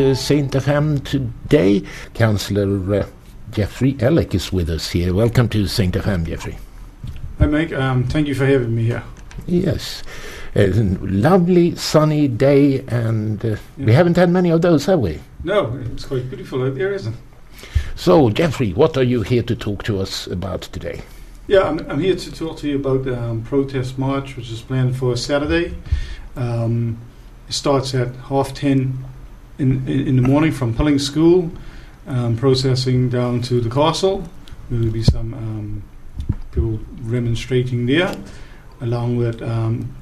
uh. FM today. Councillor uh, Jeffrey Ellick is with us here. Welcome to. FM, Jeffrey. Hi, Mike. Um, thank you for having me here. Yes. It's a lovely sunny day, and uh, we haven't had many of those, have we? No, it's quite beautiful out there, isn't it? So, Jeffrey, what are you here to talk to us about today? Yeah, I'm, I'm here to talk to you about the um, protest march, which is planned for Saturday. Um, it starts at half ten in, in, the morning from Pilling School, um, processing down to the castle. There will be some um, people remonstrating there, along with um,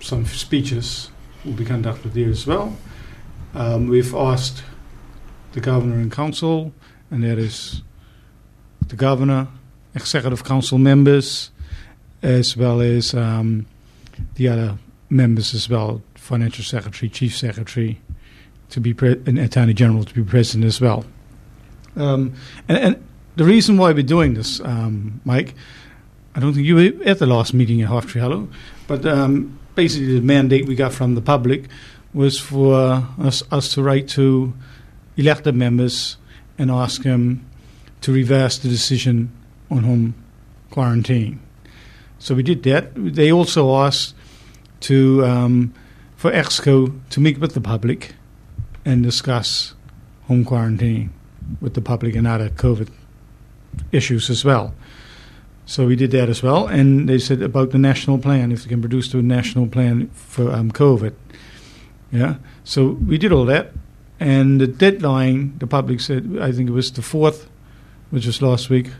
some speeches will be conducted there as well. Um, we've asked the governor and council, and that is the governor, executive council members, as well as um, the other members as well, financial secretary, chief secretary, to be pre- and attorney general to be president as well. Um, and, and the reason why we're doing this, um, Mike, I don't think you were at the last meeting at Half Hollow, but um, basically the mandate we got from the public was for us, us to write to elected members and ask them to reverse the decision on home quarantine. So we did that. They also asked to um, for EXCO to meet with the public and discuss home quarantine with the public and other COVID issues as well. So we did that as well, and they said about the national plan if they can produce the national plan for um, COVID. Yeah, so we did all that, and the deadline the public said I think it was the fourth, which was last week,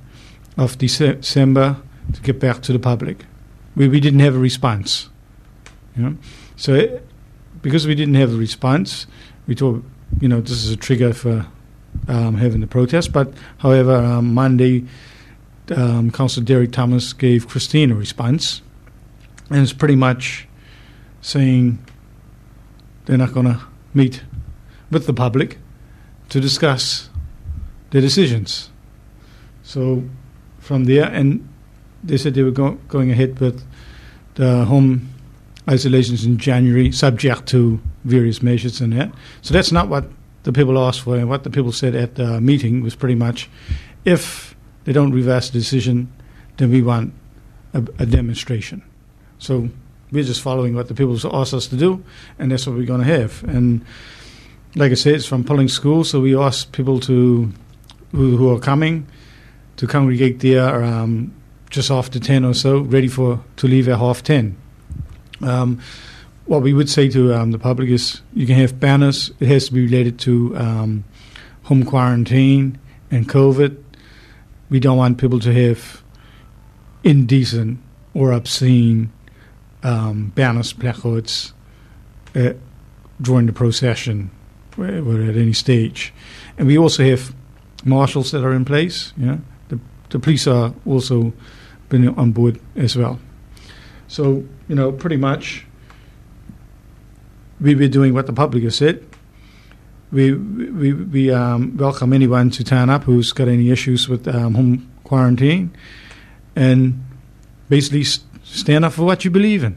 of Dece- December to get back to the public. We we didn't have a response. You know, so it, because we didn't have a response, we thought you know this is a trigger for um, having the protest. But however, um, Monday, um, Councillor Derek Thomas gave Christine a response, and it's pretty much saying they're not going to meet with the public to discuss their decisions. So from there, and they said they were go- going ahead with the home isolations in January, subject to various measures and that. So that's not what the people asked for, and what the people said at the meeting was pretty much, if they don't reverse the decision, then we want a, a demonstration. So we're just following what the people asked us to do, and that's what we're going to have. And like I said, it's from Pilling School, so we ask people to who, who are coming to congregate there um, just after ten or so, ready for to leave at half ten. Um, what we would say to um, the public is you can have banners. It has to be related to um, home quarantine and COVID. We don't want people to have indecent or obscene um, banners, placards uh, during the procession or at any stage. And we also have marshals that are in place. Yeah, the, the police are also been on board as well. So you know, pretty much, we were doing what the public has said. We we we um, welcome anyone to turn up who's got any issues with um, home quarantine, and basically stand up for what you believe in,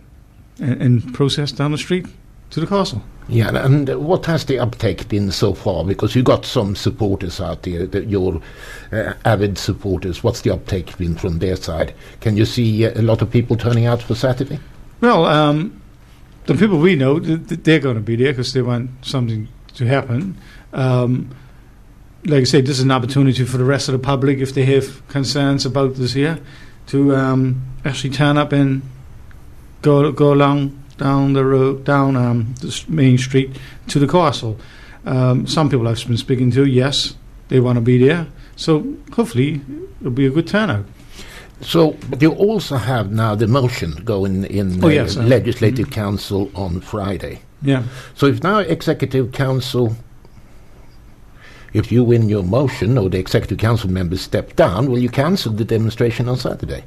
and, and process down the street to the castle. Yeah, and what has the uptake been so far? Because you got some supporters out there, the, your uh, avid supporters. What's the uptake been from their side? Can you see uh, a lot of people turning out for Saturday? Well, um, the people we know, th- th- they're going to be there because they want something to happen. Um, like I said, this is an opportunity for the rest of the public, if they have concerns about this here, to um, actually turn up and go go along down the road, down um, the main street to the castle. Um, some people I've been speaking to, yes, they want to be there. So hopefully it'll be a good turnout. So, but you also have now the motion going in Oh, uh, yes, uh, Legislative Council on Friday. Yeah. So if now Executive Council, if you win your motion or the Executive Council members step down, will you cancel the demonstration on Saturday?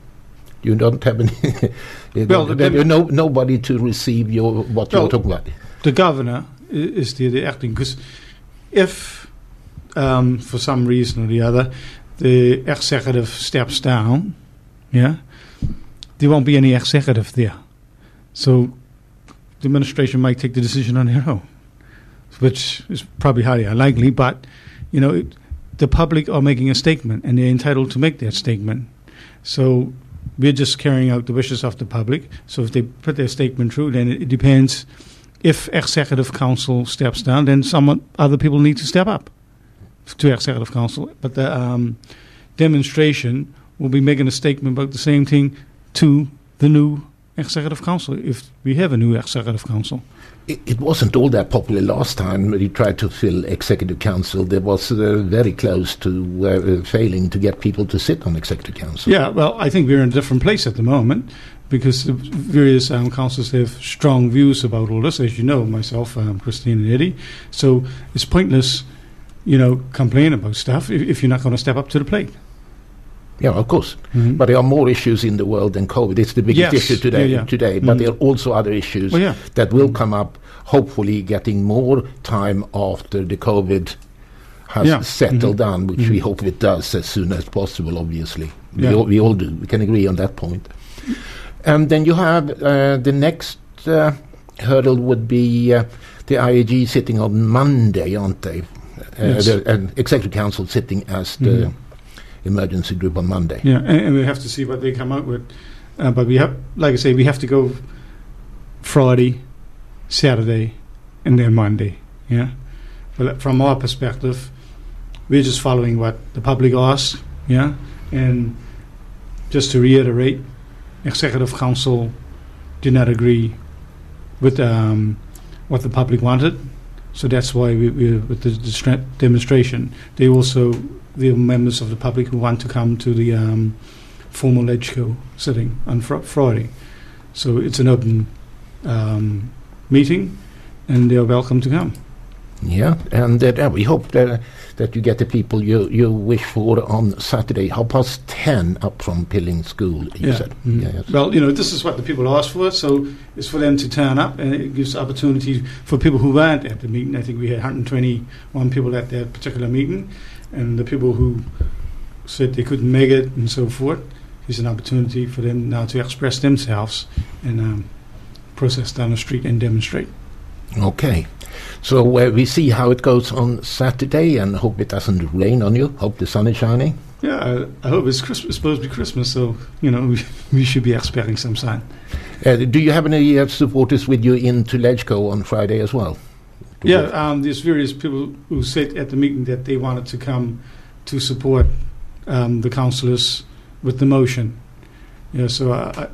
You don't have any. you Well, don't- the dem- you no, nobody to receive your what Well, you're talking about. the governor is the, the acting because if um, for some reason or the other the executive steps down, yeah, there won't be any executive there, so the administration might take the decision on their own. which is probably highly unlikely. But you know, it, the public are making a statement, and they're entitled to make that statement. So we're just carrying out the wishes of the public. So if they put their statement through, then it, depends. If executive council steps down, then someone, other people need to step up to executive council. But the um, demonstration will be making a statement about the same thing to the new executive council if we have a new executive council. It, it wasn't all that popular last time when you tried to fill executive council. There was uh, very close to uh, failing to get people to sit on executive council. Yeah, well, I think we're in a different place at the moment because the various um, councils have strong views about all this, as you know, myself, um, Christine, and Eddie. So it's pointless, you know, complaining about stuff if, if you're not going to step up to the plate. Yeah, of course. Mhm. But there are more issues in the world than COVID. It's the biggest Yes. issue today. Yeah, yeah. Today, but Mhm. there are also other issues Well, yeah. that will come up. Hopefully, getting more time after the COVID has settled Mhm. down, which we Mhm. hope it does as soon as possible. Obviously, we, all, we all do. We can agree on that point. And then you have uh, the next uh, hurdle would be uh, the IAG sitting on Monday, aren't they? Uh, Yes. the uh, executive council sitting as the Mhm. Emergency group on Monday. Yeah, and, and we have to see what they come out with. Uh, but we have, like I say, we have to go Friday, Saturday, and then Monday. Yeah, but from our perspective, we're just following what the public asks. Yeah, and just to reiterate, executive council did not agree with um, what the public wanted. So that's why we, we with the distra- demonstration. They also the members of the public who want to come to the um, formal LegCo sitting on fr- Friday. So it's an open um, meeting, and they are welcome to come. Yeah, and uh, yeah, we hope that, that you get the people you, you wish for on Saturday, half past 10 up from Pilling School, you said. Mhm. Yeah, yes. Well, you know, this is what the people asked for, so it's for them to turn up, and it gives opportunity for people who weren't at the meeting. I think we had 121 people at that particular meeting, and the people who said they couldn't make it and so forth. It's an opportunity for them now to express themselves and um, process down the street and demonstrate. Okay. So uh, we see how it goes on Saturday and hope it doesn't rain on you. Hope the sun is shining. Yeah, I, I hope it's Christmas. It's supposed to be Christmas, so you know we, we should be expecting some sun. Uh, do you have any uh, supporters with you in LegCo on Friday as well? To Yeah, um, there's various people who said at the meeting that they wanted to come to support um, the councillors with the motion. Yeah, so I, I,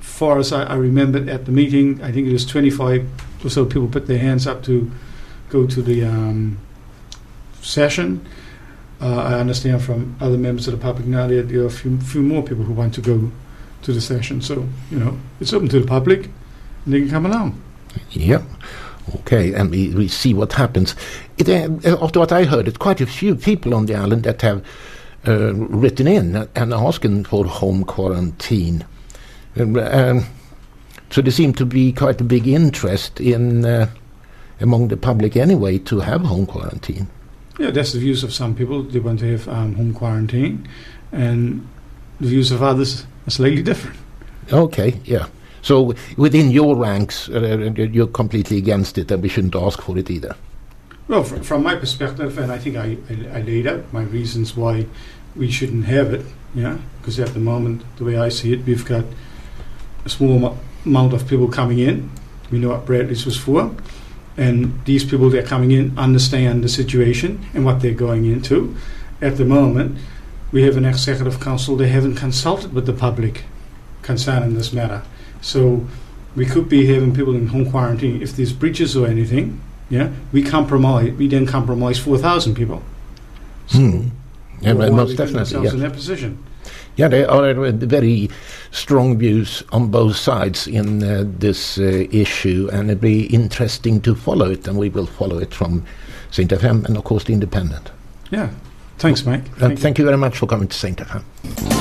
far as I, I remember at the meeting, I think it was 25 or so people put their hands up to go to the um, session. Uh, I understand from other members of the public now that there are a few, few more people who want to go to the session. So, you know, it's open to the public and they can come along. Yeah. Okay, and we, we see what happens. It, uh, after what I heard, it's quite a few people on the island that have uh, written in and asking for home quarantine. Um, um, so there seemed to be quite a big interest in uh, among the public anyway to have home quarantine. Yeah, that's the views of some people. They want to have um, home quarantine, and the views of others are slightly different. Okay, yeah. So within your ranks, uh, you're completely against it, and we shouldn't ask for it either. Well, fr- from my perspective, and I think I, I, I laid out my reasons why we shouldn't have it. Yeah, because at the moment, the way I see it, we've got a small amount of people coming in. We know what Bradley's was for, and these people that are coming in understand the situation and what they're going into. At the moment, we have an executive council. They haven't consulted with the public concerning this matter, so we could be having people in home quarantine if there's breaches or anything. Yeah, we compromise. We then compromise four thousand people. So Hmm. Yeah, most definitely. Yeah. in that position. Yeah, there are uh, very strong views on both sides in uh, this uh, issue, and it'll be interesting to follow it, and we will follow it from St. FM and, of course, the Independent. Yeah. Thanks, Mike. And thank you very much for coming to St. FM.